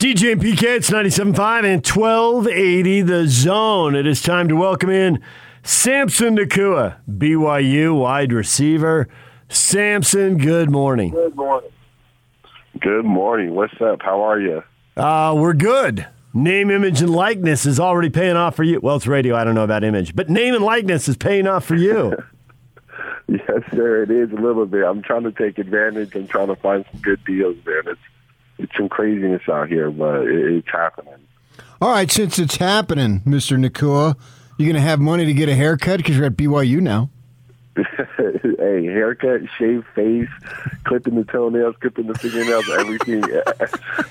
DJ and PK, it's 97.5 and 1280 the zone. It is time to welcome in Samson Nacua, BYU wide receiver. Samson, good morning. Good morning. Good morning. What's up? How are you? Uh, we're good. Name, image, and likeness is already paying off for you. Well, it's radio. I don't know about image, but name and likeness is paying off for you. yes, sir. It is a little bit. I'm trying to take advantage. I'm trying to find some good deals, man. It's it's some craziness out here, but it, it's happening. All right, since it's happening, Mister Nacua, you gonna have money to get a haircut because you're at BYU now. hey, haircut, shave face, clipping the toenails, clipping the fingernails, everything.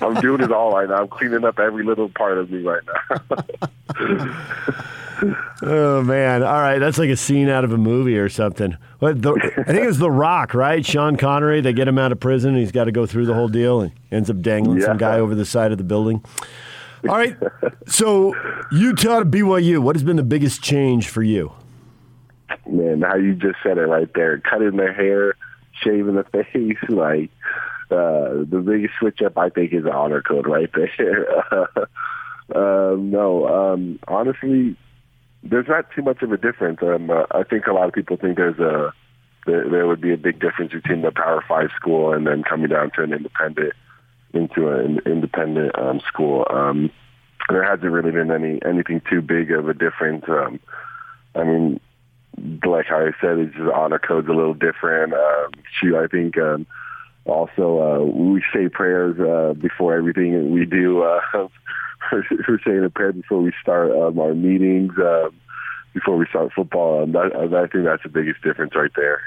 I'm doing it all right now. I'm cleaning up every little part of me right now. oh man! All right, that's like a scene out of a movie or something. What the, I think it's The Rock, right? Sean Connery. They get him out of prison. he's got to go through the whole deal and ends up dangling Yeah. some guy over the side of the building. All right. So Utah to BYU. What has been the biggest change for you? Man, how you just said it right there. Cutting their hair, shaving the face, like uh, the biggest switch up I think is the honor code right there. uh, no, um, honestly, there's not too much of a difference. Um, uh, I think a lot of people think there's a there, there would be a big difference between the Power Five school and then coming down to an independent into an independent um, school. Um, there hasn't really been any anything too big of a difference. Um, I mean, like I said, it's just honor code's a little different. Um, I think um, also uh, we say prayers uh, before everything we do. Uh, we're saying a prayer before we start um, our meetings, um, before we start football. Um, that, I think that's the biggest difference right there.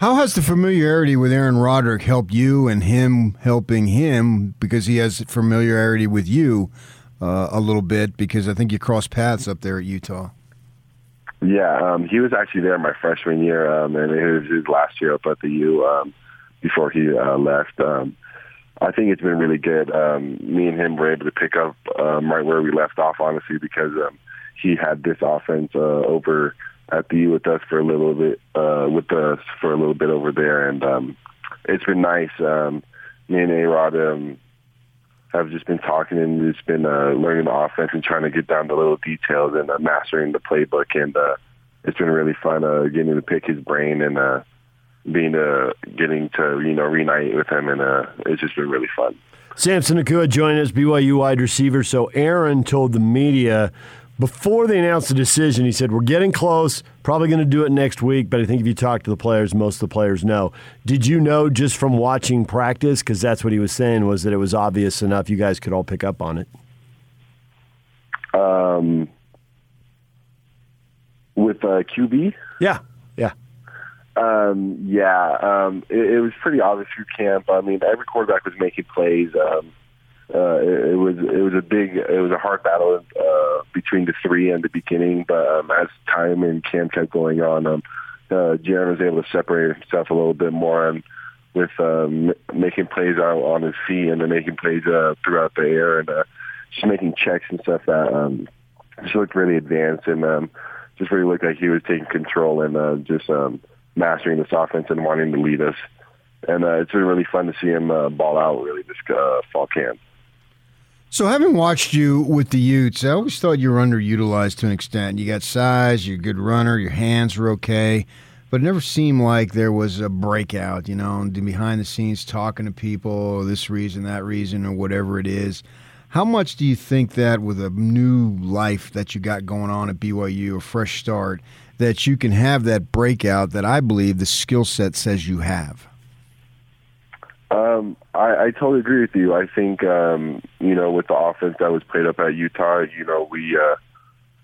How has the familiarity with Aaron Roderick helped you and him helping him because he has familiarity with you uh, a little bit because I think you crossed paths up there at Utah. Yeah, um, he was actually there my freshman year, um, and it was his last year up at the U um, before he uh, left. Um, I think it's been really good. Um, me and him were able to pick up um, right where we left off, honestly, because um, he had this offense uh, over at the U with us for a little bit, uh, with us for a little bit over there, and um, it's been nice. Um, me and A Rod um, have just been talking and just been uh, learning the offense and trying to get down to little details and uh, mastering the playbook. And uh, it's been really fun uh, getting to pick his brain and uh, being uh, getting to you know reunite with him, and uh, it's just been really fun. Samson Nacua joined us, BYU wide receiver. So Aaron told the media before they announced the decision, he said, We're getting close, probably going to do it next week, but I think if you talk to the players, most of the players know. Did you know just from watching practice? Because that's what he was saying, was that it was obvious enough you guys could all pick up on it. Um, with uh, QB, Yeah, yeah. Um, yeah, um, it, it was pretty obvious through camp. I mean, every quarterback was making plays. Um, uh, it, was it was a big it was a hard battle uh, between the three in the beginning, but um, as time and camp kept going on, um, uh, Jaren was able to separate himself a little bit more and with um, making plays out on his feet and then making plays uh, throughout the air and uh, just making checks and stuff that um, just looked really advanced and um, just really looked like he was taking control and uh, just um, mastering this offense and wanting to lead us. And uh, it's been really fun to see him uh, ball out really this uh, fall camp. So, having watched you with the Utes, I always thought you were underutilized to an extent. You got size, you're a good runner, your hands were okay, but it never seemed like there was a breakout, you know, behind the scenes talking to people, oh, this reason, that reason, or whatever it is. How much do you think that with a new life that you got going on at BYU, a fresh start, that you can have that breakout that I believe the skill set says you have? Um, I, I totally agree with you. I think um, you know with the offense that was played up at Utah, you know we uh,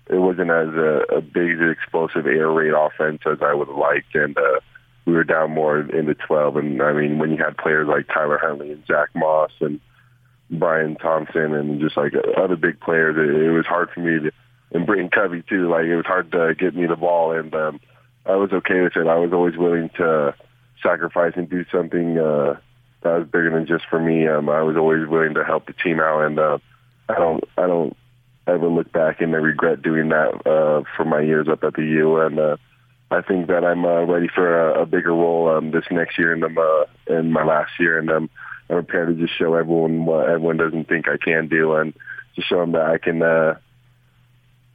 it wasn't as a, a big explosive air raid offense as I would have liked, and uh, we were down more in the 12. And I mean, when you had players like Tyler Huntley and Zack Moss and Bryan Thompson and just like other big players, it, it was hard for me to and Britain Covey too. Like it was hard to get me the ball, and um, I was okay with it. I was always willing to sacrifice and do something uh, that was bigger than just for me. Um, I was always willing to help the team out, and uh, I don't, I don't ever look back and I regret doing that uh, for my years up at the U. And uh, I think that I'm uh, ready for a, a bigger role um, this next year and um, uh, in my last year, and um, I'm prepared to just show everyone what everyone doesn't think I can do, and just show them that I can. Uh,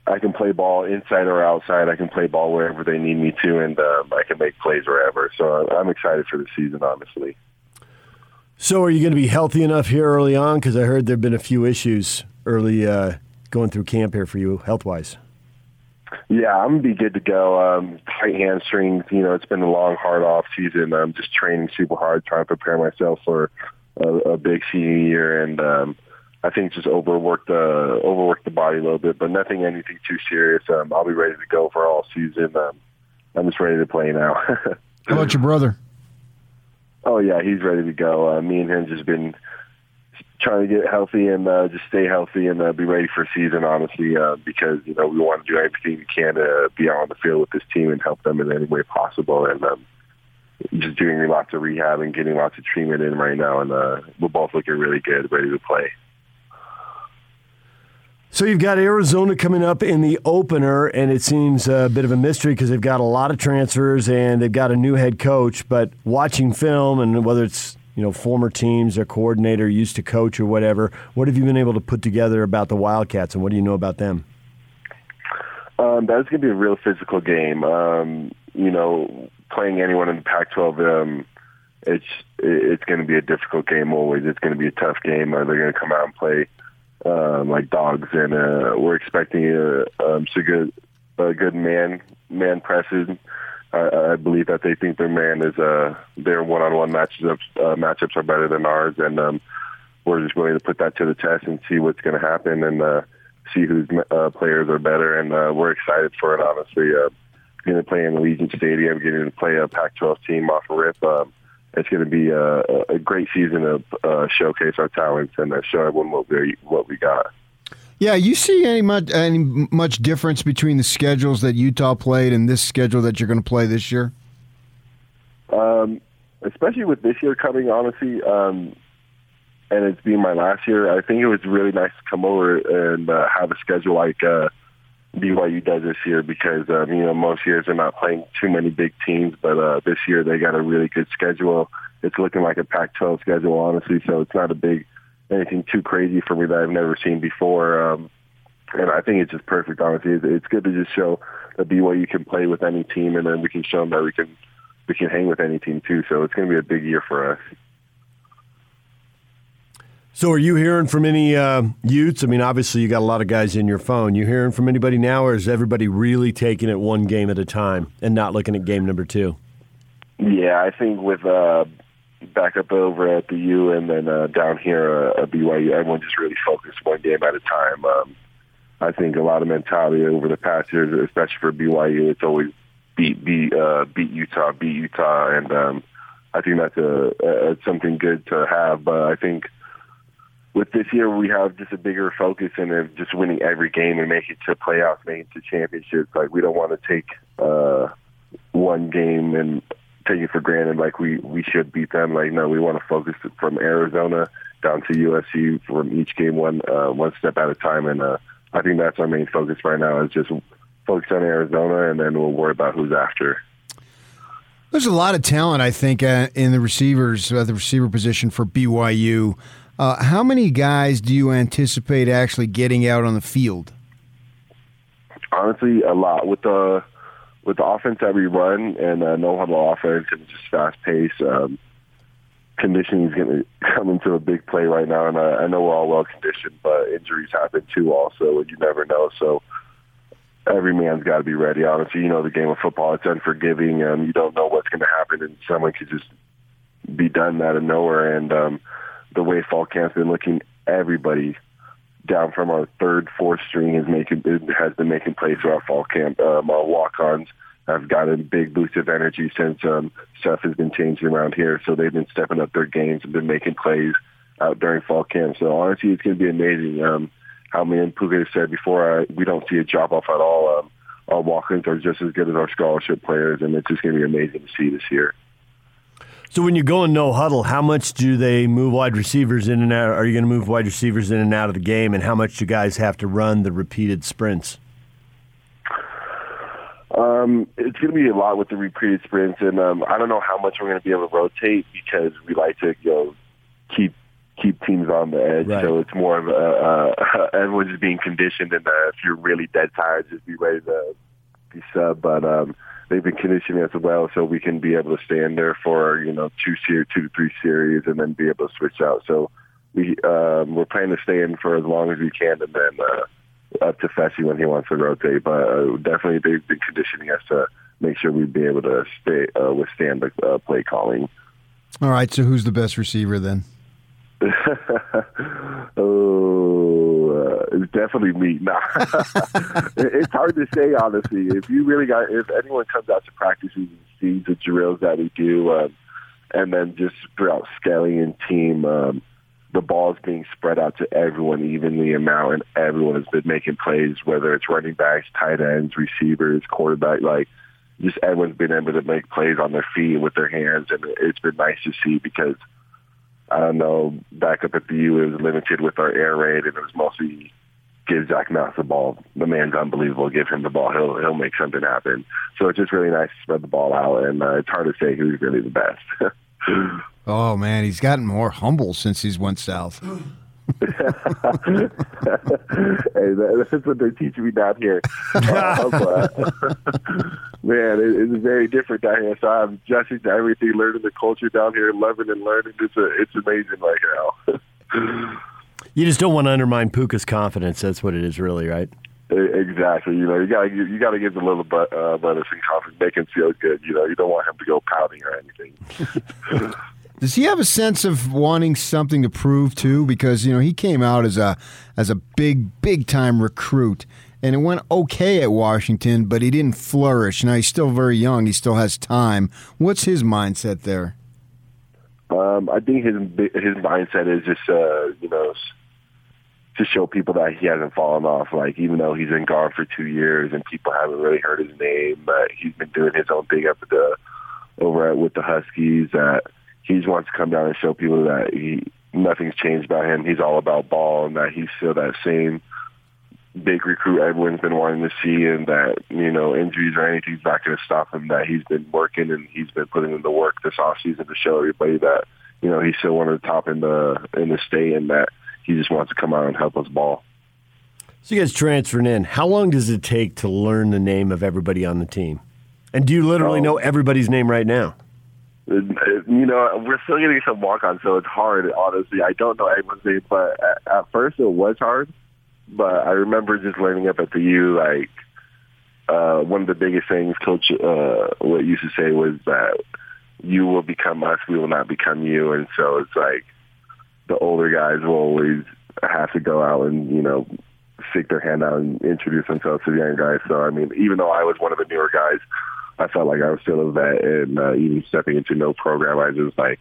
I can play ball inside or outside. I can play ball wherever they need me to, and um, I can make plays wherever. So I'm excited for the season, honestly. So, are you going to be healthy enough here early on? Because I heard there have been a few issues early uh, going through camp here for you, health wise. Yeah, I'm gonna be good to go. Um, tight hamstrings. You know, it's been a long, hard off season. I'm just training super hard, trying to prepare myself for a, a big senior year, and um, I think just overworked the overworked the body a little bit, but nothing anything too serious. Um, I'll be ready to go for all season. Um, I'm just ready to play now. How about your brother? Oh yeah, he's ready to go. Uh, me and him just been trying to get healthy and uh, just stay healthy and uh, be ready for season, honestly, uh, because you know we want to do everything we can to be out on the field with this team and help them in any way possible. And um, just doing lots of rehab and getting lots of treatment in right now, and uh, we're both looking really good, ready to play. So you've got Arizona coming up in the opener, and it seems a bit of a mystery because they've got a lot of transfers and they've got a new head coach. But watching film and whether it's you know former teams, their coordinator used to coach or whatever, what have you been able to put together about the Wildcats, and what do you know about them? Um, that's going to be a real physical game. Um, you know, playing anyone in the Pac-12, um, it's it's going to be a difficult game always. It's going to be a tough game. Uh, they're going to come out and play um, like dogs, and uh, we're expecting a um, so good a good man man presses. I, I believe that they think their man is uh, their one-on-one matchups uh, matchups are better than ours, and um, we're just going to put that to the test and see what's going to happen and uh, see whose uh, players are better. And uh, we're excited for it. Honestly, uh, getting to play in Allegiant Stadium, getting to play a Pac-12 team off a rip. Um, it's going to be a, a great season to uh, showcase our talents and uh, show everyone what we what we got. Yeah, you see any much any much difference between the schedules that Utah played and this schedule that you're going to play this year? Um, especially with this year coming, honestly, um, and it's being my last year. I think it was really nice to come over and uh, have a schedule like uh, BYU does this year because um, you know most years they're not playing too many big teams, but uh, this year they got a really good schedule. It's looking like a Pac-12 schedule, honestly, so it's not a big anything too crazy for me that I've never seen before. Um, and I think it's just perfect, honestly. It's, it's good to just show that BYU can play with any team, and then we can show them that we can we can hang with any team too. So it's going to be a big year for us. So, are you hearing from any uh, Utes? I mean, obviously, you got a lot of guys in your phone. You hearing from anybody now, or is everybody really taking it one game at a time and not looking at game number two? Yeah, I think with uh, back up over at the U and then uh, down here uh, at BYU, everyone just really focused one game at a time. Um, I think a lot of mentality over the past years, especially for BYU, it's always beat beat uh, beat Utah, beat Utah, and um, I think that's a, a something good to have. But I think with this year, we have just a bigger focus in just winning every game and make it to playoffs, make it to championships. Like we don't want to take uh, one game and take it for granted like we we should beat them. Like no, we want to focus from Arizona down to USC from each game one uh, one step at a time, and uh, I think that's our main focus right now is just focus on Arizona, and then we'll worry about who's after. There's a lot of talent, I think, uh, in the receivers, uh, the receiver position for BYU. Uh, how many guys do you anticipate actually getting out on the field? Honestly, a lot with the with the offense that we run and uh, no huddle offense and just fast pace. Um, conditioning is going to come into a big play right now, and I, I know we're all well conditioned, but injuries happen too, also, and you never know. So every man's got to be ready. Honestly, you know the game of football; it's unforgiving. and you don't know what's going to happen, and someone could just be done out of nowhere. And um, the way fall camp's been looking, everybody down from our third, fourth string is making has been making plays throughout fall camp. Um, our walk-ons have gotten big boost of energy since um, stuff has been changing around here. So they've been stepping up their games and been making plays out during fall camp. So honestly, it's going to be amazing. Um, how me and Puka said before, uh, we don't see a drop off at all. Um, our walk-ins are just as good as our scholarship players, and it's just going to be amazing to see this year. So when you go in no huddle, how much do they move wide receivers in and out? Are you going to move wide receivers in and out of the game, and how much do you guys have to run the repeated sprints? Um, it's going to be a lot with the repeated sprints, and um, I don't know how much we're going to be able to rotate because we like to you know keep keep teams on the edge. Right. So it's more of a uh, everyone's just being conditioned, and uh, if you're really dead tired, just be ready to be sub. But um, they've been conditioning us well, so we can be able to stay in there for you know two series, two to three series, and then be able to switch out. So we um, we're planning to stay in for as long as we can, and then uh, up to Fesi when he wants to rotate. But uh, definitely they've been conditioning us to make sure we'd be able to stay uh, withstand the uh, play calling. All right, so who's the best receiver then? oh, uh, it's definitely me. Nah. It's hard to say honestly. If you really got, if anyone comes out to practices and sees the drills that we do, um, and then just throughout scaling and team, um, the ball's being spread out to everyone evenly amount, and everyone has been making plays, whether it's running backs, tight ends, receivers, quarterback, like just everyone's been able to make plays on their feet with their hands, and it's been nice to see because I don't know, back up at the U, it was limited with our air raid, and it was mostly give Zack Moss the ball. The man's unbelievable. Give him the ball. He'll he'll make something happen. So it's just really nice to spread the ball out, and uh, it's hard to say who's really the best. Oh man, he's gotten more humble since he's went south. hey, that, that's what they're teaching me down here. Uh, man, it, it's very different down here. So I'm adjusting to everything, learning the culture down here, loving and learning. It's a, it's amazing right now. You just don't want to undermine Puka's confidence. That's what it is, really, right? Exactly. You know, you gotta you gotta give the little but uh, bonus and confidence, make him feel good. You know, you don't want him to go pouting or anything. Does he have a sense of wanting something to prove too? Because you know he came out as a as a big big time recruit, and it went okay at Washington, but he didn't flourish. Now he's still very young; he still has time. What's his mindset there? Um, I think his his mindset is just uh, you know to show people that he hasn't fallen off. Like even though he's been gone for two years and people haven't really heard his name, but he's been doing his own thing up at the over at with the Huskies. That he just wants to come down and show people that he nothing's changed about him. He's all about ball and that he's still that same big recruit everyone's been wanting to see, and that you know injuries or anything's not going to stop him. That he's been working and he's been putting in the work this off season to show everybody that you know he's still one of the top in the in the state, and that he just wants to come out and help us ball. So you guys transferring in. How long does it take to learn the name of everybody on the team? And do you literally Oh. know everybody's name right now? You know, we're still getting some walk on, so it's hard. Honestly, I don't know everyone's name, but at, at first it was hard. But I remember just learning up at the U, like uh, one of the biggest things Coach uh, what used to say was that you will become us, we will not become you, and so it's like the older guys will always have to go out and you know stick their hand out and introduce themselves to the younger guys. So I mean, even though I was one of the newer guys, I felt like I was still a vet, and uh, even stepping into no program, I just like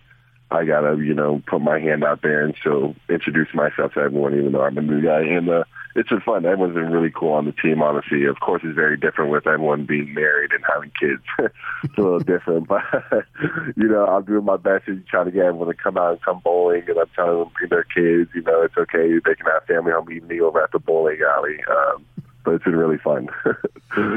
I gotta you know put my hand out there and still introduce myself to everyone, even though I'm a new guy. And uh, it's been fun. Everyone's been really cool on the team. Honestly, of course, it's very different with everyone being married and having kids. it's a little different, but you know, I'm doing my best to try to get everyone to come out and come bowling, and I'm telling them bring their kids. You know, it's okay. They can have family home evening over at the bowling alley. Um, but it's been really fun.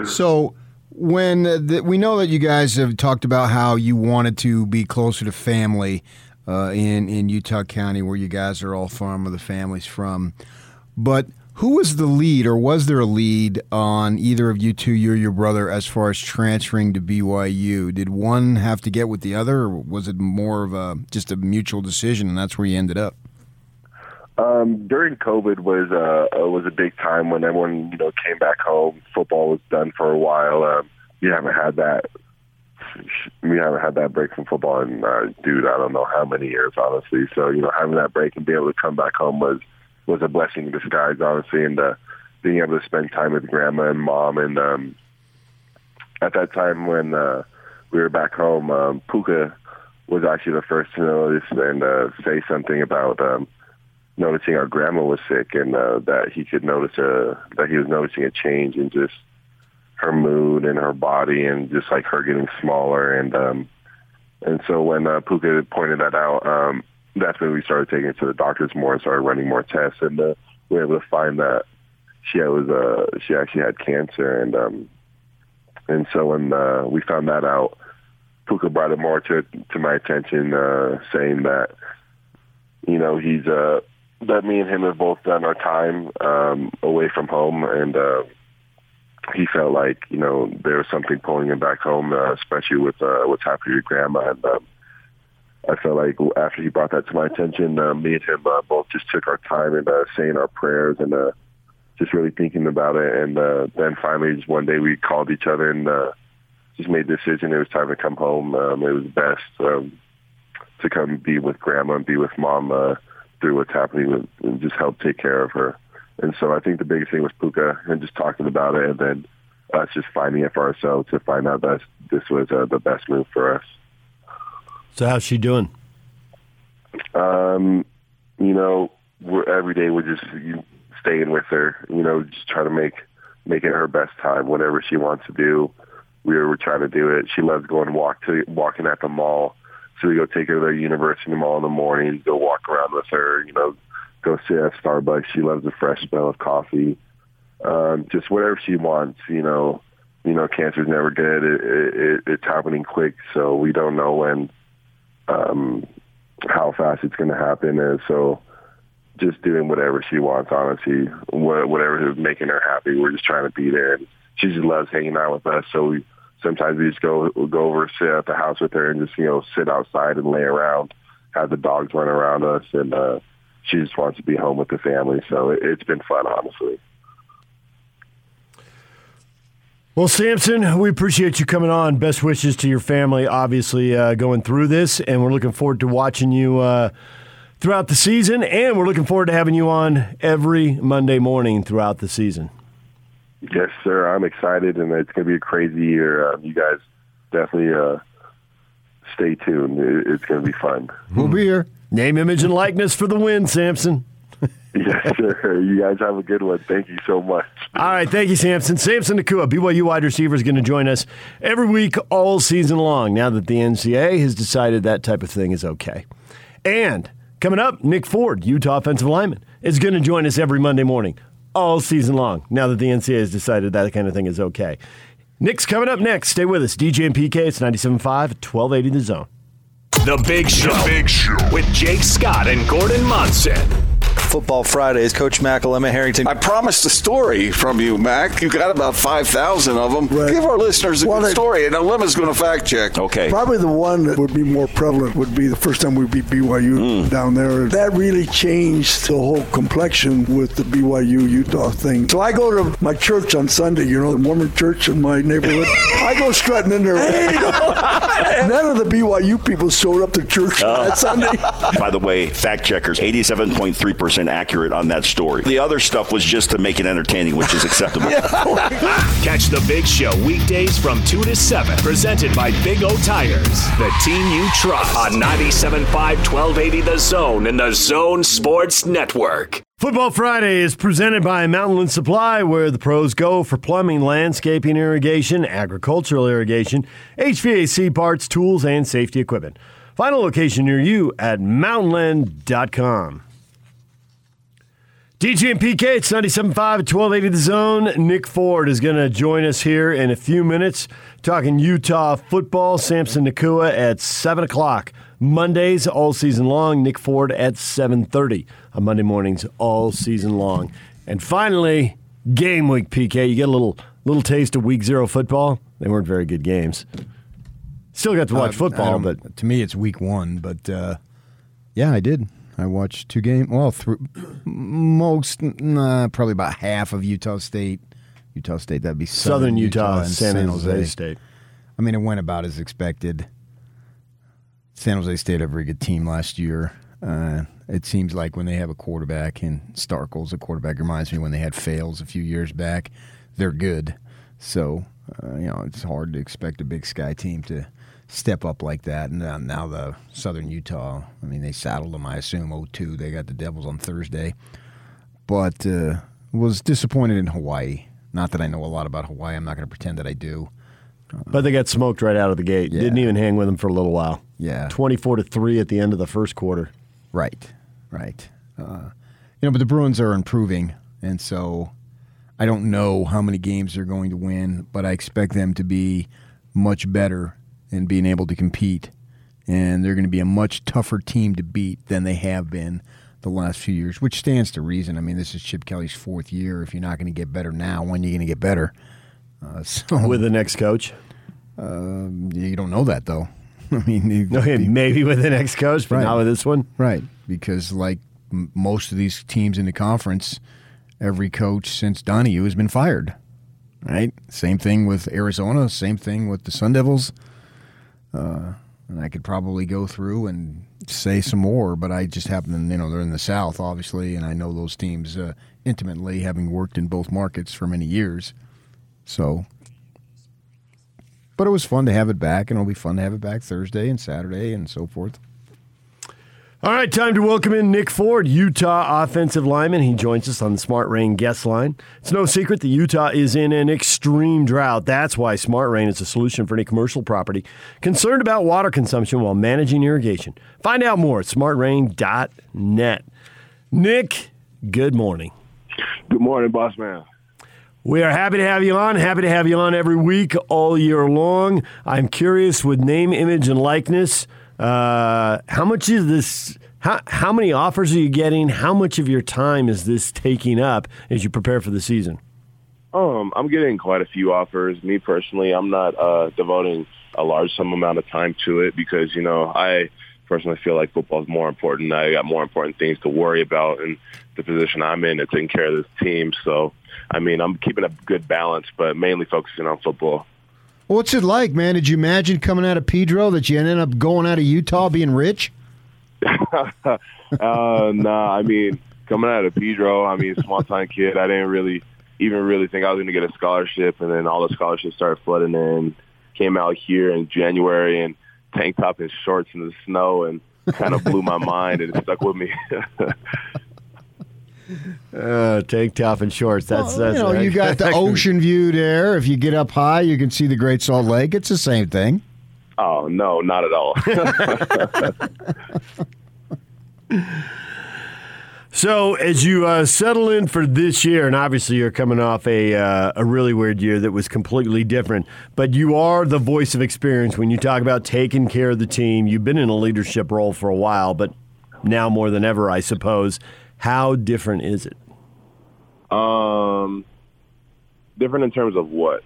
So when the, we know that you guys have talked about how you wanted to be closer to family uh, in in Utah County, where you guys are all from, or the families from, but. Who was the lead, or was there a lead on either of you two, you or your brother, as far as transferring to BYU? Did one have to get with the other, or was it more of a just a mutual decision, and that's where you ended up? Um, during COVID was uh, uh, was a big time when everyone you know came back home. Football was done for a while. Um, you haven't had that. We haven't had that break from football in, uh, dude, I don't know how many years, honestly. So you know, having that break and being able to come back home was was a blessing in disguise, honestly, and uh, being able to spend time with grandma and mom. And um, at that time when uh, we were back home, um, Puka was actually the first to notice and uh, say something about. Um, noticing our grandma was sick and uh, that he could notice a that he was noticing a change in just her mood and her body and just like her getting smaller and um and so when uh, Puka pointed that out um that's when we started taking it to the doctors more and started running more tests and uh, we were able to find that she was uh she actually had cancer and um and so when uh, we found that out Puka brought it more to to my attention uh saying that you know, he's uh, that me and him have both done our time um, away from home, and uh, he felt like you know there was something pulling him back home, uh, especially with uh, what's happening with grandma. And um, I felt like after he brought that to my attention, uh, me and him uh, both just took our time and uh, saying our prayers and uh, just really thinking about it. And uh, then finally, just one day we called each other and uh, just made the decision it was time to come home. Um, it was best um, to come be with grandma and be with mom uh, through what's happening with, and just help take care of her. And so I think the biggest thing was Puka and just talking about it and then us just finding it for ourselves to find out that this was uh, the best move for us. So how's she doing? Um, you know, we're every day we're just you, staying with her. You know, just trying to make make it her best time. Whatever she wants to do, we were, we're trying to do it. She loves going walk to walking at the mall. We go take her to the university mall in the morning, go walk around with her. You know, go sit at Starbucks. She loves the fresh smell of coffee. Um, just whatever she wants. You know, you know, cancer's never good. It, it, it's happening quick, so we don't know when um, how fast it's going to happen. And so just doing whatever she wants, honestly, whatever is making her happy. We're just trying to be there. And she just loves hanging out with us. So we sometimes we just go go over, sit at the house with her, and just you know sit outside and lay around, have the dogs run around us, and uh, she just wants to be home with the family. So it, it's been fun, honestly. Well, Samson, we appreciate you coming on. Best wishes to your family, obviously, uh, going through this, and we're looking forward to watching you uh, throughout the season, and we're looking forward to having you on every Monday morning throughout the season. Yes, sir. I'm excited, and it's going to be a crazy year. Um, you guys definitely uh, stay tuned. It's going to be fun. We'll be here. Name, image, and likeness for the win, Samson. yes, sir. You guys have a good one. Thank you so much. All right. Thank you, Samson. Samson Nacua, BYU wide receiver, is going to join us every week all season long now that the NCAA has decided that type of thing is okay. And coming up, Nick Ford, Utah offensive lineman, is going to join us every Monday morning all season long now that the NCAA has decided that kind of thing is okay. Nick's coming up next. Stay with us. DJ and PK, it's 97.5 1280 The Zone. The Big Show. The Big Show. With Jake Scott and Gordon Monson. Football Fridays. Coach Mac Alema Harrington. I promised a story from you, Mac. You got about 5,000 of them. Right. Give our listeners a well, good story, and Alema's going to fact check. Okay. Probably the one that would be more prevalent would be the first time we beat BYU mm. down there. That really changed the whole complexion with the BYU Utah thing. So I go to my church on Sunday, you know, the Mormon church in my neighborhood. I go strutting in there. None of the BYU people showed up to church oh. that Sunday. By the way, fact checkers, 87.3% accurate on that story. The other stuff was just to make it entertaining, which is acceptable. Catch the Big Show weekdays from 2 to 7, presented by Big O Tires, the team you trust, on 97.5 1280 The Zone and the Zone Sports Network. Football Friday is presented by Mountainland Supply, where the pros go for plumbing, landscaping, irrigation, agricultural irrigation, HVAC parts, tools, and safety equipment. Final location near you at mountainland.com. DJ and PK, it's 97.5 at 1280 The Zone. Nick Ford is going to join us here in a few minutes talking Utah football. Samson Nacua at 7 o'clock. Mondays all season long. Nick Ford at 7.30 on Monday mornings all season long. And finally, game week, PK. You get a little little taste of week zero football. They weren't very good games. Still got to watch uh, football, but... To me, it's week one, but uh, yeah, I did. I watched two games. Well, through most, nah, probably about half of Utah State. Utah State, that'd be Southern, Southern Utah, Utah, and San, San Jose. Jose State. I mean, it went about as expected. San Jose State had a very good team last year. Uh, it seems like when they have a quarterback, and Starkel's a quarterback, reminds me when they had Fales a few years back. They're good, so uh, you know it's hard to expect a Big Sky team to step up like that. And now, now the Southern Utah, I mean, they saddled them, I assume, 0-2. They got the Devils on Thursday. But uh, was disappointed in Hawaii. Not that I know a lot about Hawaii. I'm not going to pretend that I do. But they got smoked right out of the gate. Yeah. Didn't even hang with them for a little while. Yeah. 24 to 3 at the end of the first quarter. Right. Right. Uh, you know, but the Bruins are improving. And so I don't know how many games they're going to win, but I expect them to be much better and being able to compete and they're going to be a much tougher team to beat than they have been the last few years, which stands to reason. I mean, this is Chip Kelly's fourth year. If you're not going to get better now, when are you going to get better? Uh, so, with the next coach, uh, you don't know that though. I mean, okay, maybe with the next coach, but right. not with this one, right? Because like m- most of these teams in the conference, every coach since Donahue has been fired. Right. Same thing with Arizona. Same thing with the Sun Devils. Uh, and I could probably go through and say some more, but I just happen to, you know, they're in the South, obviously, and I know those teams uh, intimately, having worked in both markets for many years. So, but it was fun to have it back, and it'll be fun to have it back Thursday and Saturday and so forth. All right, time to welcome in Nick Ford, Utah offensive lineman. He joins us on the Smart Rain guest line. It's no secret that Utah is in an extreme drought. That's why Smart Rain is a solution for any commercial property concerned about water consumption while managing irrigation. Find out more at smartrain.net. Nick, good morning. Good morning, boss man. We are happy to have you on. Happy to have you on every week, all year long. I'm curious with name, image, and likeness. Uh, how much is this? How, how many offers are you getting? How much of your time is this taking up as you prepare for the season? Um, I'm getting quite a few offers. Me personally, I'm not uh, devoting a large some amount of time to it because you know I personally feel like football is more important. I got more important things to worry about in the position I'm in and taking care of this team. So I mean, I'm keeping a good balance, but mainly focusing on football. What's it like, man? Did you imagine coming out of Pedro that you ended up going out of Utah being rich? uh, nah, I mean, coming out of Pedro, I mean, small time kid, I didn't really even really think I was going to get a scholarship, and then all the scholarships started flooding in. Came out here in January and tank top and shorts in the snow, and kind of blew my mind, and it stuck with me. Uh, tank top and shorts. That's well, that's. You know, you got the ocean view there. If you get up high, you can see the Great Salt Lake. It's the same thing. Oh no, not at all. so, as you uh, settle in for this year, and obviously you're coming off a uh, a really weird year that was completely different, but you are the voice of experience when you talk about taking care of the team. You've been in a leadership role for a while, but now more than ever, I suppose. How different is it? Um, different in terms of what?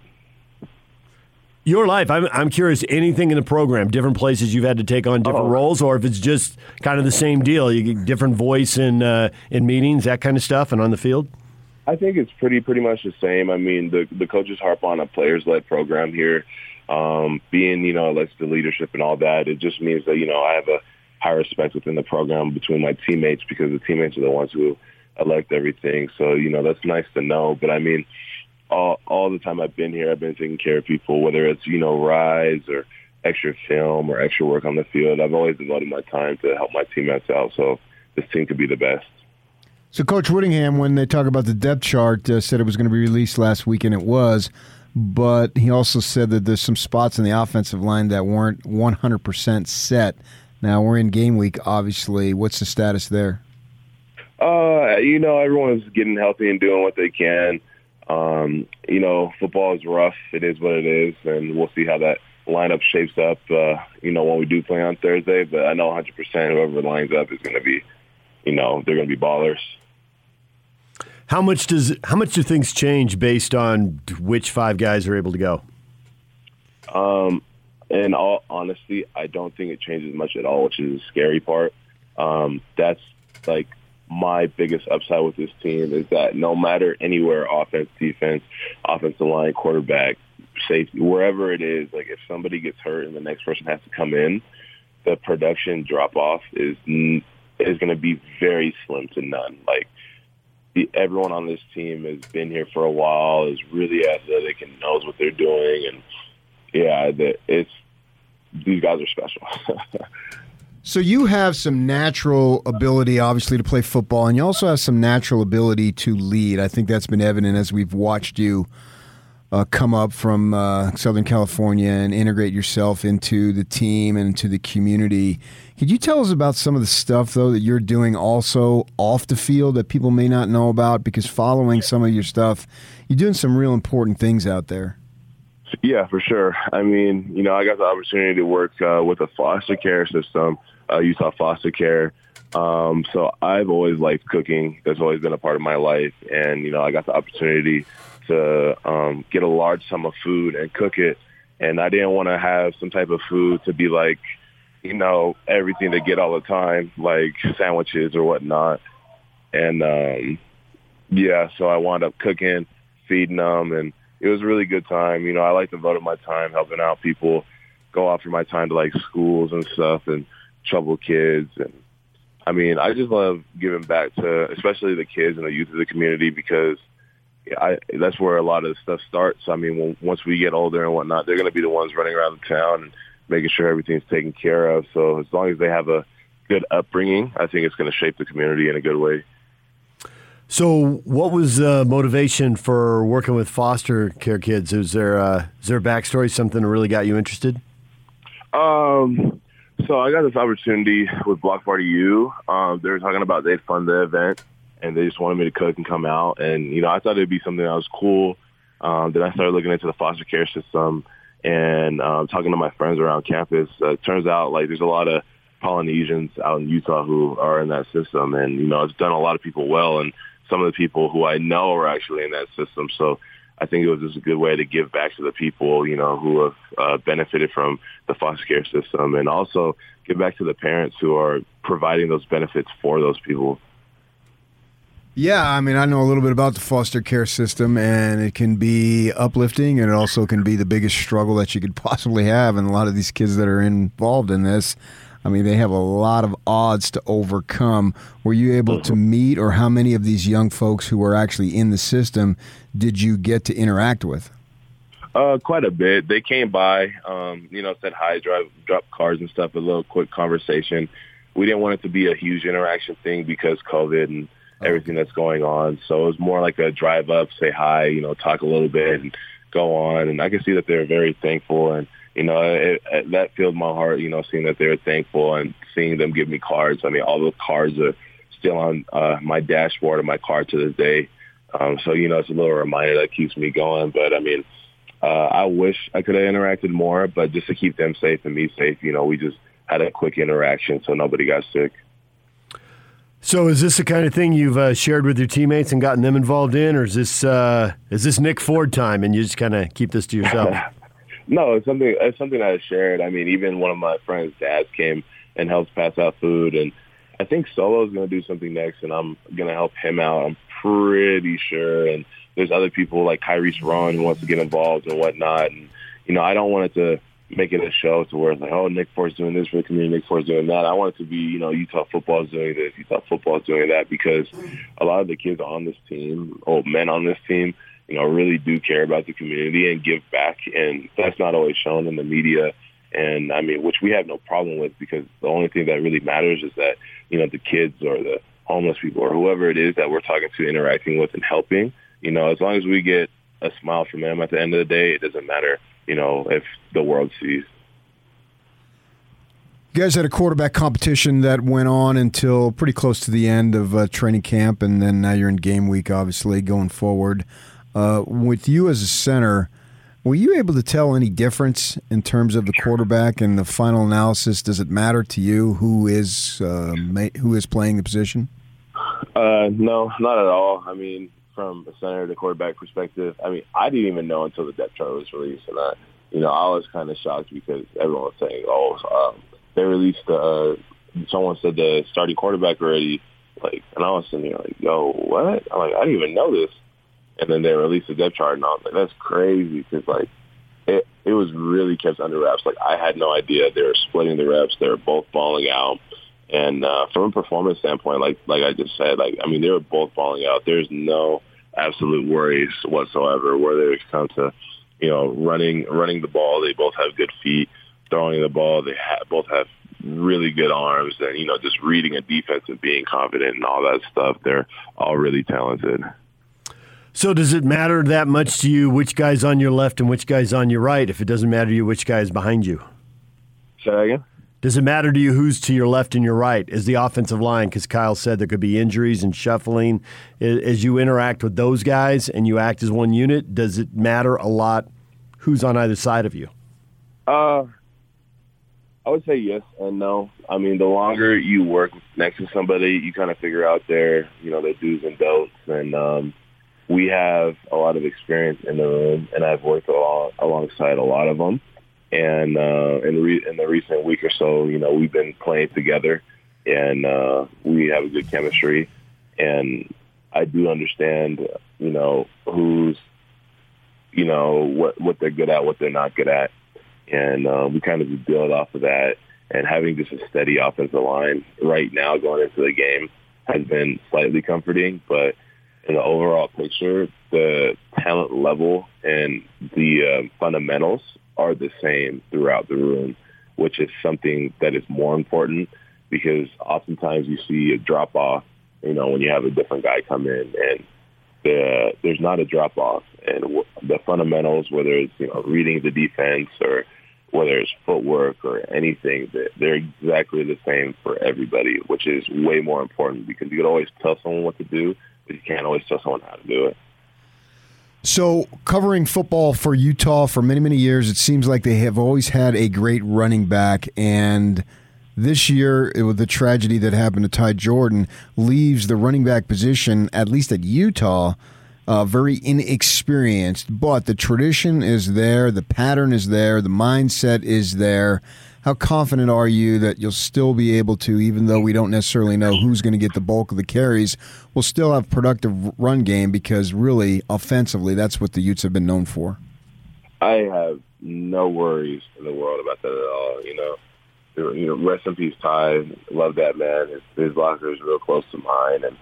Your life. I'm, I'm curious. Anything in the program, different places you've had to take on different oh. roles, or if it's just kind of the same deal. You get different voice in uh, in meetings, that kind of stuff, and on the field. I think it's pretty pretty much the same. I mean, the the coaches harp on a players led program here. Um, being you know, the leadership and all that. It just means that you know I have a high respect within the program between my teammates because the teammates are the ones who elect everything. So, you know, that's nice to know. But I mean, all, all the time I've been here, I've been taking care of people, whether it's, you know, rise or extra film or extra work on the field. I've always devoted my time to help my teammates out. So this team could be the best. So, Coach Whittingham, when they talk about the depth chart, uh, said it was going to be released last week, and it was. But he also said that there's some spots in the offensive line that weren't 100% set. Now we're in game week, obviously. What's the status there? Uh, you know, everyone's getting healthy and doing what they can. Um, you know, football is rough. It is what it is, and we'll see how that lineup shapes up. Uh, you know, when we do play on Thursday, but I know 100% whoever lines up is going to be, you know, they're going to be ballers. How much does how much do things change based on which five guys are able to go? Um, in all honesty, I don't think it changes much at all, which is the scary part. Um, that's like my biggest upside with this team is that no matter anywhere, offense, defense, offensive line, quarterback, safety, wherever it is, like if somebody gets hurt and the next person has to come in, the production drop off is is going to be very slim to none. Like the, everyone on this team has been here for a while, is really athletic and knows what they're doing, and yeah, it's these guys are special. so you have some natural ability, obviously, to play football, and you also have some natural ability to lead. I think that's been evident as we've watched you uh, come up from uh, Southern California and integrate yourself into the team and into the community. Could you tell us about some of the stuff, though, that you're doing also off the field that people may not know about? Because following some of your stuff, you're doing some real important things out there. Yeah, for sure. I mean, you know, I got the opportunity to work uh, with a foster care system, uh, Utah Foster Care. Um, so I've always liked cooking. That's always been a part of my life. And, you know, I got the opportunity to um, get a large sum of food and cook it. And I didn't want to have some type of food to be like, you know, everything to get all the time, like sandwiches or whatnot. And, um, yeah, so I wound up cooking, feeding them, and it was a really good time. You know, I like to devote my time helping out people, go for my time to like schools and stuff and trouble kids. And I mean, I just love giving back to especially the kids and the youth of the community because I, that's where a lot of stuff starts. I mean, when, once we get older and whatnot, they're going to be the ones running around the town and making sure everything's taken care of. So as long as they have a good upbringing, I think it's going to shape the community in a good way. So, what was the motivation for working with foster care kids? Is there uh, is there a backstory, something that really got you interested? Um, so I got this opportunity with Block Party U. Um, they were talking about they'd fund the event, and they just wanted me to cook and come out. And you know, I thought it'd be something that was cool. Um, then I started looking into the foster care system and um, talking to my friends around campus. Uh, it turns out like there's a lot of Polynesians out in Utah who are in that system, and you know, it's done a lot of people well. And some of the people who I know are actually in that system. So I think it was just a good way to give back to the people, you know, who have uh, benefited from the foster care system and also give back to the parents who are providing those benefits for those people. Yeah, I mean, I know a little bit about the foster care system, and it can be uplifting, and it also can be the biggest struggle that you could possibly have. And a lot of these kids that are involved in this, I mean, they have a lot of odds to overcome. Were you able to mm-hmm. meet, or how many of these young folks who are actually in the system did you get to interact with? Uh, quite a bit. They came by, um, you know, said hi, drive, drop cards and stuff, a little quick conversation. We didn't want it to be a huge interaction thing because COVID and everything that's going on. So it was more like a drive up, say hi, you know, talk a little bit and go on. And I can see that they're very thankful and you know, it, it, that filled my heart, you know, seeing that they were thankful and seeing them give me cards. I mean, all those cards are still on uh, my dashboard of my car to this day. Um, so, you know, it's a little reminder that keeps me going. But, I mean, uh, I wish I could have interacted more, but just to keep them safe and me safe, you know, we just had a quick interaction so nobody got sick. So, is this the kind of thing you've uh, shared with your teammates and gotten them involved in, or is this uh, is this Nick Ford time and you just kind of keep this to yourself? No, it's something it's something I shared. I mean, even one of my friends' dads came and helped pass out food, and I think Solo's going to do something next, and I'm going to help him out. I'm pretty sure, and there's other people like Kyrie Ron who wants to get involved and whatnot. And you know, I don't want it to make it a show to where it's like, oh, Nick Ford's doing this for the community, Nick Ford's doing that. I want it to be, you know, Utah football's doing this, Utah football's doing that, because a lot of the kids on this team, old men on this team, you know, really do care about the community and give back. And that's not always shown in the media. And I mean, which we have no problem with because the only thing that really matters is that, you know, the kids or the homeless people or whoever it is that we're talking to, interacting with and helping, you know, as long as we get a smile from them at the end of the day, it doesn't matter, you know, if the world sees. You guys had a quarterback competition that went on until pretty close to the end of uh, training camp, and then now you're in game week, obviously, going forward. Uh, with you as a center, were you able to tell any difference in terms of the quarterback and the final analysis? Does it matter to you who is uh, ma- who is playing the position? Uh, no, not at all. I mean, from a center to quarterback perspective, I mean, I didn't even know until the depth chart was released, and I, you know, I was kind of shocked because everyone was saying, "Oh, um, they released the." Uh, someone said the starting quarterback already, like, and I was sitting there like, "Yo, what?" I'm like, I didn't even know this and then they released the depth chart, and I was like, that's crazy because like it it was really kept under wraps. Like I had no idea they were splitting the reps. They were both balling out, and uh, from a performance standpoint, like like I just said, like I mean they were both balling out. There's no absolute worries whatsoever where they come to you know running running the ball. They both have good feet. Throwing the ball, they ha- both have really good arms, and you know just reading a defense and being confident and all that stuff. They're all really talented. So does it matter that much to you which guy's on your left and which guy's on your right if it doesn't matter to you which guy is behind you? Say again? Does it matter to you who's to your left and your right as the offensive line? Because Kyle said there could be injuries and shuffling. As you interact with those guys and you act as one unit, does it matter a lot who's on either side of you? Uh, I would say yes and no. I mean, the longer you work next to somebody, you kind of figure out their, you know, their do's and don'ts. And um, we have a lot of experience in the room, and I've worked along, alongside a lot of them. And uh, in, re- in the recent week or so, you know, we've been playing together, and uh, we have a good chemistry. And I do understand, you know, who's, you know, what what they're good at, what they're not good at and uh, we kind of build off of that. And having just a steady offensive line right now going into the game has been slightly comforting, but in the overall picture, the talent level and the uh, fundamentals are the same throughout the room, which is something that is more important because oftentimes you see a drop off, you know, when you have a different guy come in and the, there's not a drop off and the fundamentals, whether it's, you know, reading the defense or whether it's footwork or anything, they're exactly the same for everybody, which is way more important because you could always tell someone what to do, but you can't always tell someone how to do it. So, covering football for Utah for many, many years, it seems like they have always had a great running back. And this year, with the tragedy that happened to Ty Jordan, leaves the running back position, at least at Utah, uh, very inexperienced, but the tradition is there, the pattern is there, the mindset is there. How confident are you that you'll still be able to, even though we don't necessarily know who's going to get the bulk of the carries, we'll still have productive run game because really, offensively, that's what the Utes have been known for. I have no worries in the world about that at all. You know, you know, rest in peace, Ty. Love that man. His, his locker is real close to mine, and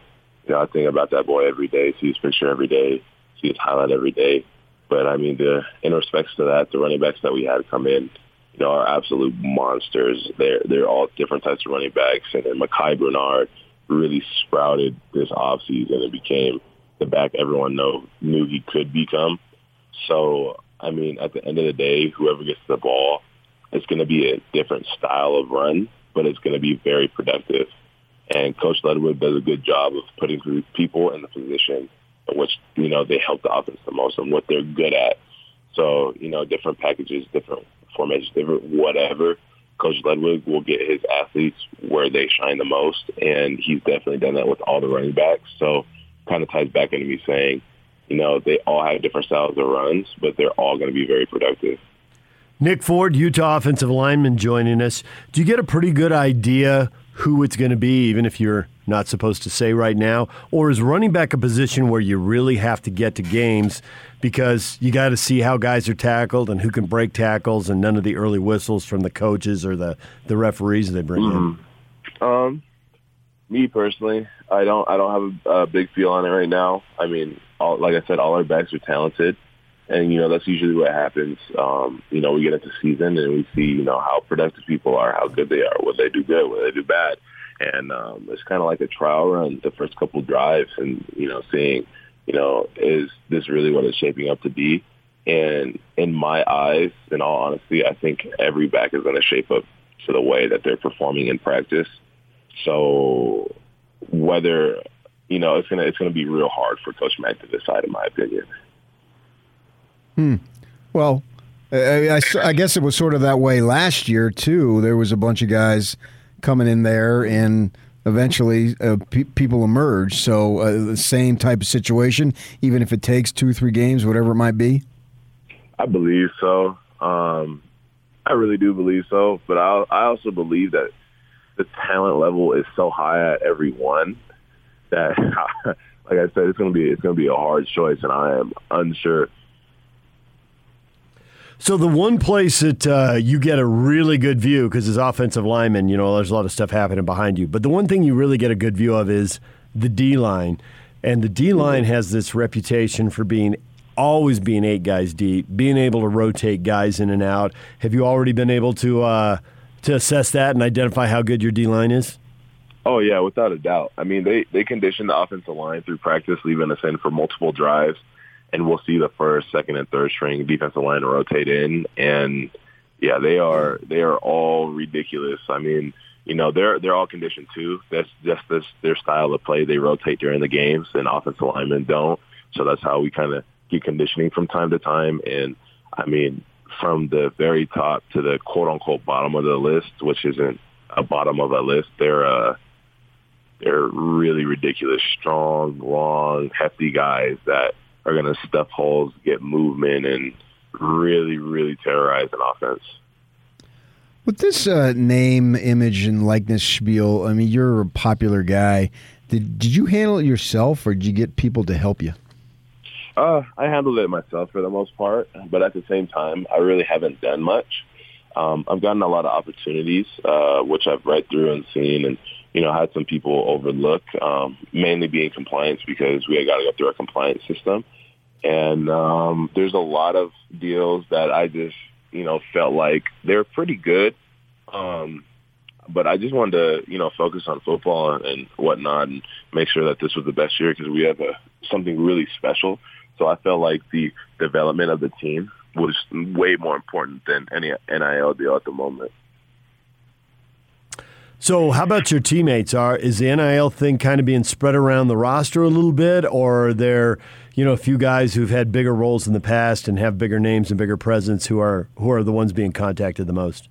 you know, I think about that boy every day, see his picture every day, see his highlight every day. But I mean, the in respects to that, the running backs that we had come in, you know, are absolute monsters. They're they're all different types of running backs, and then Micah Bernard really sprouted this offseason and became the back everyone know knew he could become. So I mean, at the end of the day, whoever gets the ball, it's going to be a different style of run, but it's going to be very productive. And Coach Ludwig does a good job of putting people in the position in which, you know, they help the offense the most and what they're good at. So, you know, different packages, different formations, different whatever. Coach Ludwig will get his athletes where they shine the most, and he's definitely done that with all the running backs. So kind of ties back into me saying, you know, they all have different styles of runs, but they're all going to be very productive. Nick Ford, Utah offensive lineman, joining us. Do you get a pretty good idea who it's going to be, even if you're not supposed to say right now? Or is running back a position where you really have to get to games because you got to see how guys are tackled and who can break tackles and none of the early whistles from the coaches or the, the referees they bring mm-hmm. in? Um, me personally, I don't I don't have a, a big feel on it right now. I mean, all, like I said, all our backs are talented and you know that's usually what happens. Um, you know, we get into season and we see you know how productive people are, how good they are, what they do good, what they do bad, and um, it's kind of like a trial run the first couple drives, and you know, seeing you know is this really what it's shaping up to be? And in my eyes, in all honesty, I think every back is going to shape up to the way that they're performing in practice. So whether you know, it's gonna it's gonna be real hard for Coach Mack to decide, in my opinion. Hmm. Well, I, I, I, guess it was sort of that way last year too. There was a bunch of guys coming in there, and eventually uh, pe- people emerged. So uh, the same type of situation, even if it takes two, three games, whatever it might be. I believe so. Um, I really do believe so, but I, I also believe that the talent level is so high at every one that, like I said, it's gonna be it's gonna be a hard choice, and I am unsure so the one place that uh, you get a really good view because as offensive lineman, you know, there's a lot of stuff happening behind you. But the one thing you really get a good view of is the D line, and the D line mm-hmm. has this reputation for being always being eight guys deep, being able to rotate guys in and out. Have you already been able to uh, to assess that and identify how good your D line is? Oh yeah, without a doubt. I mean, they they condition the offensive line through practice, leaving us in for multiple drives and we'll see the first, second, and third string defensive line rotate in. And yeah, they are they are all ridiculous. I mean, you know, they're they're all conditioned too. That's just this their style of play. They rotate during the games, and offensive linemen don't. So that's how we kind of get conditioning from time to time. And I mean, from the very top to the quote unquote bottom of the list, which isn't a bottom of a list, they're uh, they're really ridiculous, strong, long, hefty guys that are going to stuff holes, get movement, and really, really terrorize an offense. With this uh, name, image, and likeness spiel, I mean, you're a popular guy. Did did you handle it yourself, or did you get people to help you? Uh, I handled it myself for the most part, but at the same time, I really haven't done much. Um, I've gotten a lot of opportunities, uh, which I've read through and seen, and you know, had some people overlook, um, mainly being compliance because we got to go through our compliance system. And um, there's a lot of deals that I just, you know, felt like they're pretty good. Um, but I just wanted to, you know, focus on football and whatnot and make sure that this was the best year because we have a, something really special. So I felt like the development of the team was way more important than any NIL deal at the moment. So, how about your teammates? Are is the NIL thing kind of being spread around the roster a little bit, or are there, you know, a few guys who've had bigger roles in the past and have bigger names and bigger presence who are who are the ones being contacted the most?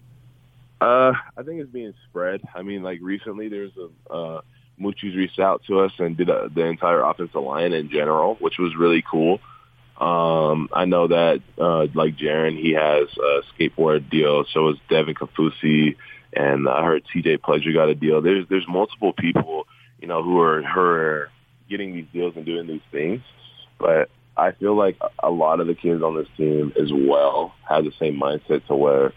Uh, I think it's being spread. I mean, like recently, there's a uh, Moochie's reached out to us and did a, the entire offensive line in general, which was really cool. Um, I know that uh, like Jaren, he has a skateboard deal. So is Devin Kaufusi and I heard TJ Pledger got a deal. There's there's multiple people, you know, who are who are getting these deals and doing these things. But I feel like a lot of the kids on this team as well have the same mindset to where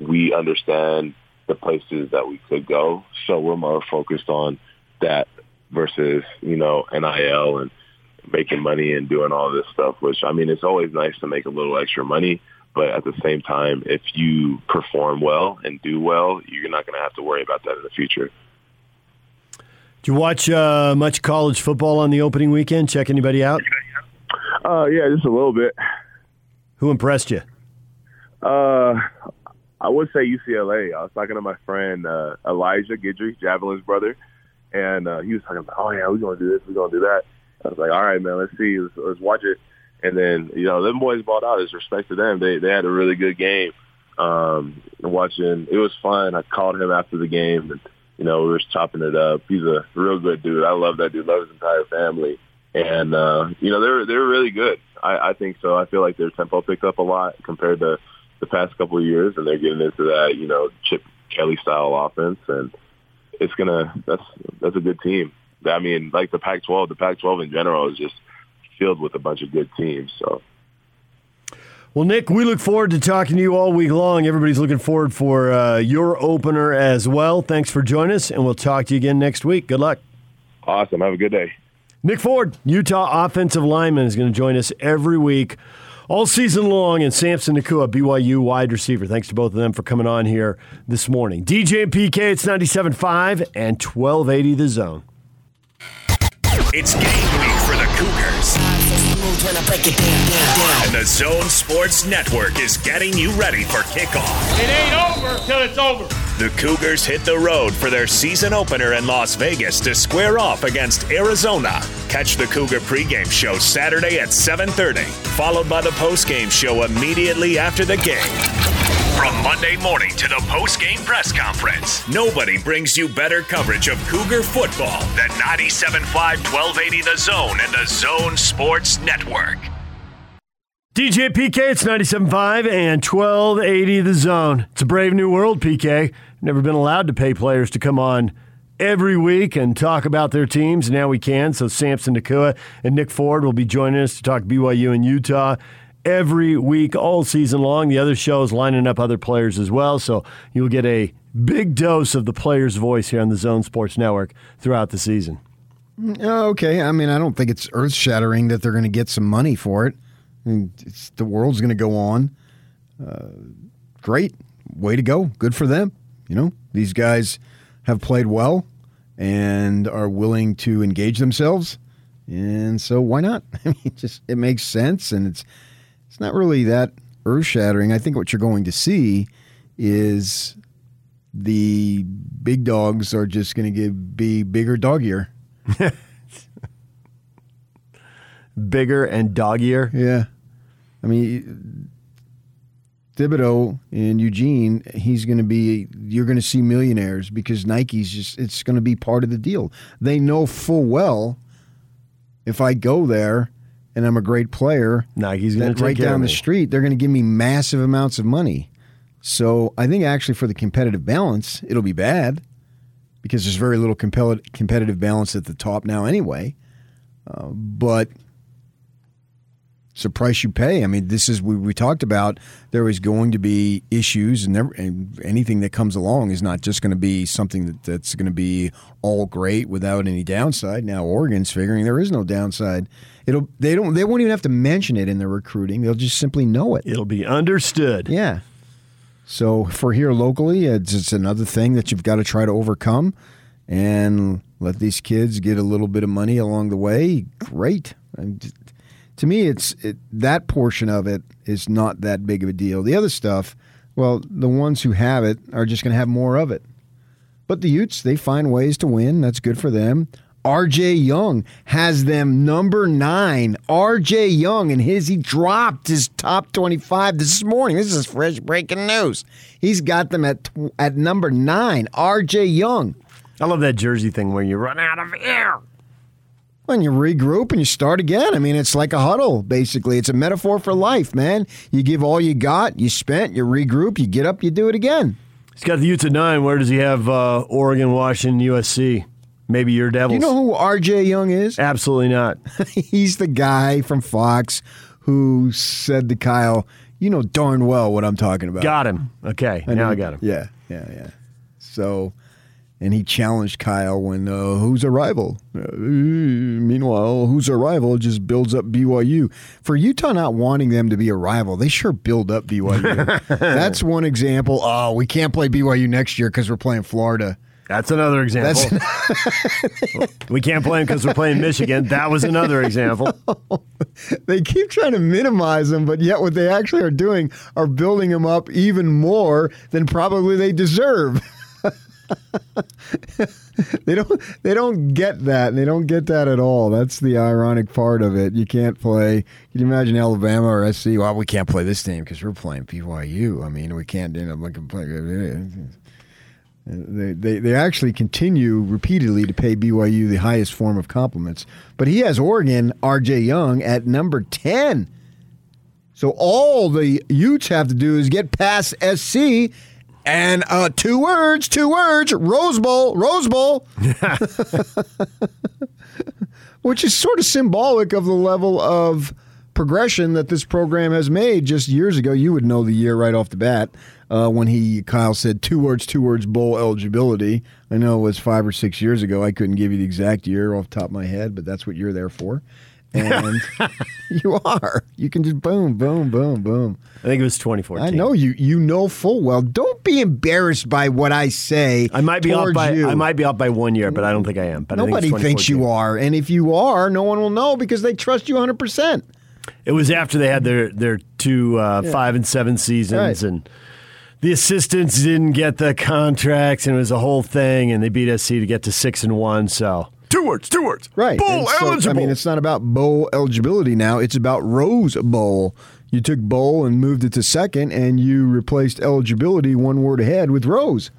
we understand the places that we could go. So we're more focused on that versus, you know, NIL and making money and doing all this stuff, which I mean, it's always nice to make a little extra money. But at the same time, if you perform well and do well, you're not going to have to worry about that in the future. Do you watch uh, much college football on the opening weekend? Check anybody out? Uh, yeah, just a little bit. Who impressed you? Uh, I would say UCLA. I was talking to my friend uh, Elijah Guidry, Javelin's brother, and uh, he was talking about, oh yeah, we're gonna do this, we're gonna do that. I was like, all right, man, let's see, let's, let's watch it. And then, you know, them boys bought out. As respect to them, they they had a really good game. Um, watching, it was fun. I called him after the game, and you know, we were chopping it up. He's a real good dude. I love that dude. Love his entire family, and uh, you know, they're they're really good. I, I think so. I feel like their tempo picked up a lot compared to the past couple of years, and they're getting into that, you know, Chip Kelly style offense, and it's gonna. That's that's a good team. I mean, like the Pac-12, the Pac-12 in general is just filled with a bunch of good teams. So. Well, Nick, we look forward to talking to you all week long. Everybody's looking forward for uh, your opener as well. Thanks for joining us, and we'll talk to you again next week. Good luck. Awesome. Have a good day. Nick Ford, Utah offensive lineman, is going to join us every week, all season long, and Samson Nacua, BYU wide receiver. Thanks to both of them for coming on here this morning. DJ and PK, it's 97.5 and 1280 The Zone. It's game week for the Cougars. And the Zone Sports Network is getting you ready for kickoff. It ain't over till it's over. The Cougars hit the road for their season opener in Las Vegas to square off against Arizona. Catch the Cougar pregame show Saturday at 7:30, followed by the postgame show immediately after the game. From Monday morning to the post-game press conference, nobody brings you better coverage of Cougar football than 97.5 1280 The Zone and the Zone Sports Network. DJ PK, it's 97.5 and 1280 The Zone. It's a brave new world, PK. Never been allowed to pay players to come on every week and talk about their teams. Now we can. So Samson Nacua and Nick Ford will be joining us to talk BYU and Utah every week, all season long. The other shows lining up other players as well. So you'll get a big dose of the player's voice here on the Zone Sports Network throughout the season. Okay. I mean, I don't think it's earth shattering that they're going to get some money for it. I mean, the world's going to go on. Uh, great. Way to go. Good for them. You know, these guys have played well and are willing to engage themselves. And so why not? I mean, just it makes sense and it's it's not really that earth shattering. I think what you're going to see is the big dogs are just going to give be bigger dog year. bigger and dog year. Yeah, I mean, Thibodeau and Eugene, he's going to be, you're going to see millionaires because Nike's just, it's going to be part of the deal. They know full well if I go there and I'm a great player, Nike's going to right down the street, they're going to give me massive amounts of money. So I think actually for the competitive balance, it'll be bad because there's very little compel- competitive balance at the top now anyway. Uh, but it's the price you pay. I mean, this is we, we talked about. There is going to be issues, and, never, and anything that comes along is not just going to be something that, that's going to be all great without any downside. Now Oregon's figuring there is no downside. It'll they don't they won't even have to mention it in their recruiting. They'll just simply know it. It'll be understood. Yeah. So for here locally, it's, it's another thing that you've got to try to overcome, and let these kids get a little bit of money along the way. Great. I'm just- to me, it's it, that portion of it is not that big of a deal. The other stuff, well, the ones who have it are just going to have more of it. But the Utes, they find ways to win. That's good for them. RJ Young has them number nine. RJ Young and his, he dropped his top 25 this morning. This is fresh breaking news. He's got them at, at number nine. RJ Young. I love that jersey thing where you run out of air. When you regroup and you start again, I mean, it's like a huddle, basically. It's a metaphor for life, man. You give all you got, you spent, you regroup, you get up, you do it again. He's got the Utes at nine. Where does he have uh, Oregon, Washington, USC? Maybe your Do Devils. you know who RJ Young is? Absolutely not. He's the guy from Fox who said to Kyle, "You know darn well what I'm talking about." got him. Okay, And now I got him. Yeah, yeah, yeah. So, and he challenged Kyle when uh, who's a rival. Uh, meanwhile, who's a rival just builds up BYU. For Utah not wanting them to be a rival, they sure build up BYU. That's one example. Oh, we can't play BYU next year because we're playing Florida. That's another example. we can't play them because we're playing Michigan. That was another example. they keep trying to minimize them, but yet what they actually are doing are building them up even more than probably they deserve. They don't they don't get that. They don't get that at all. That's the ironic part of it. You can't play. Can you imagine Alabama or SC? Well, we can't play this team because we're playing BYU. I mean, we can't end up like playing. They, they, they actually continue repeatedly to pay BYU the highest form of compliments. But he has Oregon, RJ Young, at number 10. So all the Utes have to do is get past SC and uh, two words, two words, Rose Bowl, Rose Bowl. Which is sort of symbolic of the level of progression that this program has made just years ago. You would know the year right off the bat uh, when he Kyle said two words, two words bowl eligibility. I know it was five or six years ago. I couldn't give you the exact year off the top of my head, but that's what you're there for. And you are. You can just boom, boom, boom, boom. I think it was 2014. I know you. You know full well. Don't be embarrassed by what I say. I might be off by you. I might be off by one year, but I don't think I am. But Nobody think thinks you are, and if you are, no one will know because they trust you 100. percent It was after they had their their two uh, five and seven seasons, Right. and the assistants didn't get the contracts, and it was a whole thing. And they beat SC to get to six and one. So two words, two words, Right. Bowl so, eligible. I mean, it's not about bowl eligibility now. It's about Rose Bowl. You took bowl and moved it to second, and you replaced eligibility one word ahead with Rose.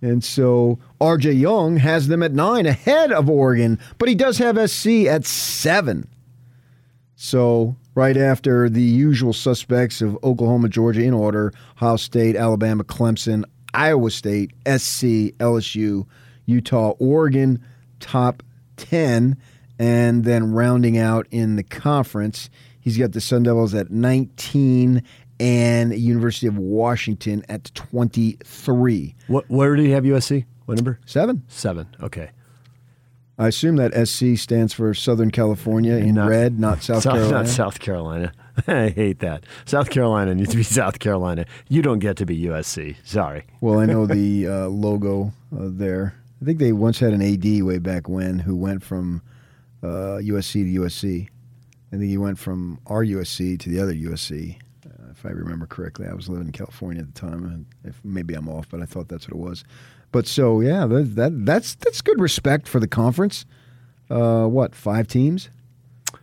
And so RJ Young has them at nine ahead of Oregon, but he does have SC at seven. So right after the usual suspects of Oklahoma, Georgia in order, Ohio State, Alabama, Clemson, Iowa State, SC, LSU, Utah, Oregon, top 10. And then rounding out in the conference, he's got the Sun Devils at 19 and University of Washington at 23. what? Where did he have USC? What number? Seven. Seven. Okay. I assume that SC stands for Southern California in Not- red, not South Carolina. Not South Carolina. I hate that. South Carolina needs to be South Carolina. You don't get to be USC. Sorry. Well, I know the uh, logo uh, there. I think they once had an AD way back when who went from uh, USC to USC. I think he went from our USC to the other USC, uh, if I remember correctly. I was living in California at the time, and if maybe I'm off, but I thought that's what it was. But so yeah, that, that that's that's good respect for the conference. Uh, what five teams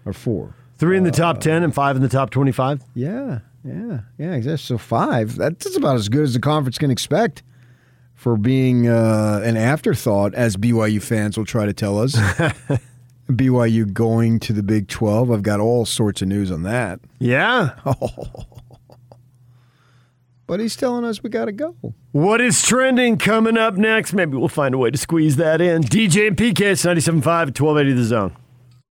or four? Three in the top ten and five in the top twenty-five. Yeah, Yeah, yeah, exactly. So five. That's about as good as the conference can expect for being uh, an afterthought, as BYU fans will try to tell us. BYU going to the Big 12. I've got all sorts of news on that. Yeah. But he's telling us we got to go. What is trending coming up next? Maybe we'll find a way to squeeze that in. DJ and PK, it's 97.5 at 1280 The Zone.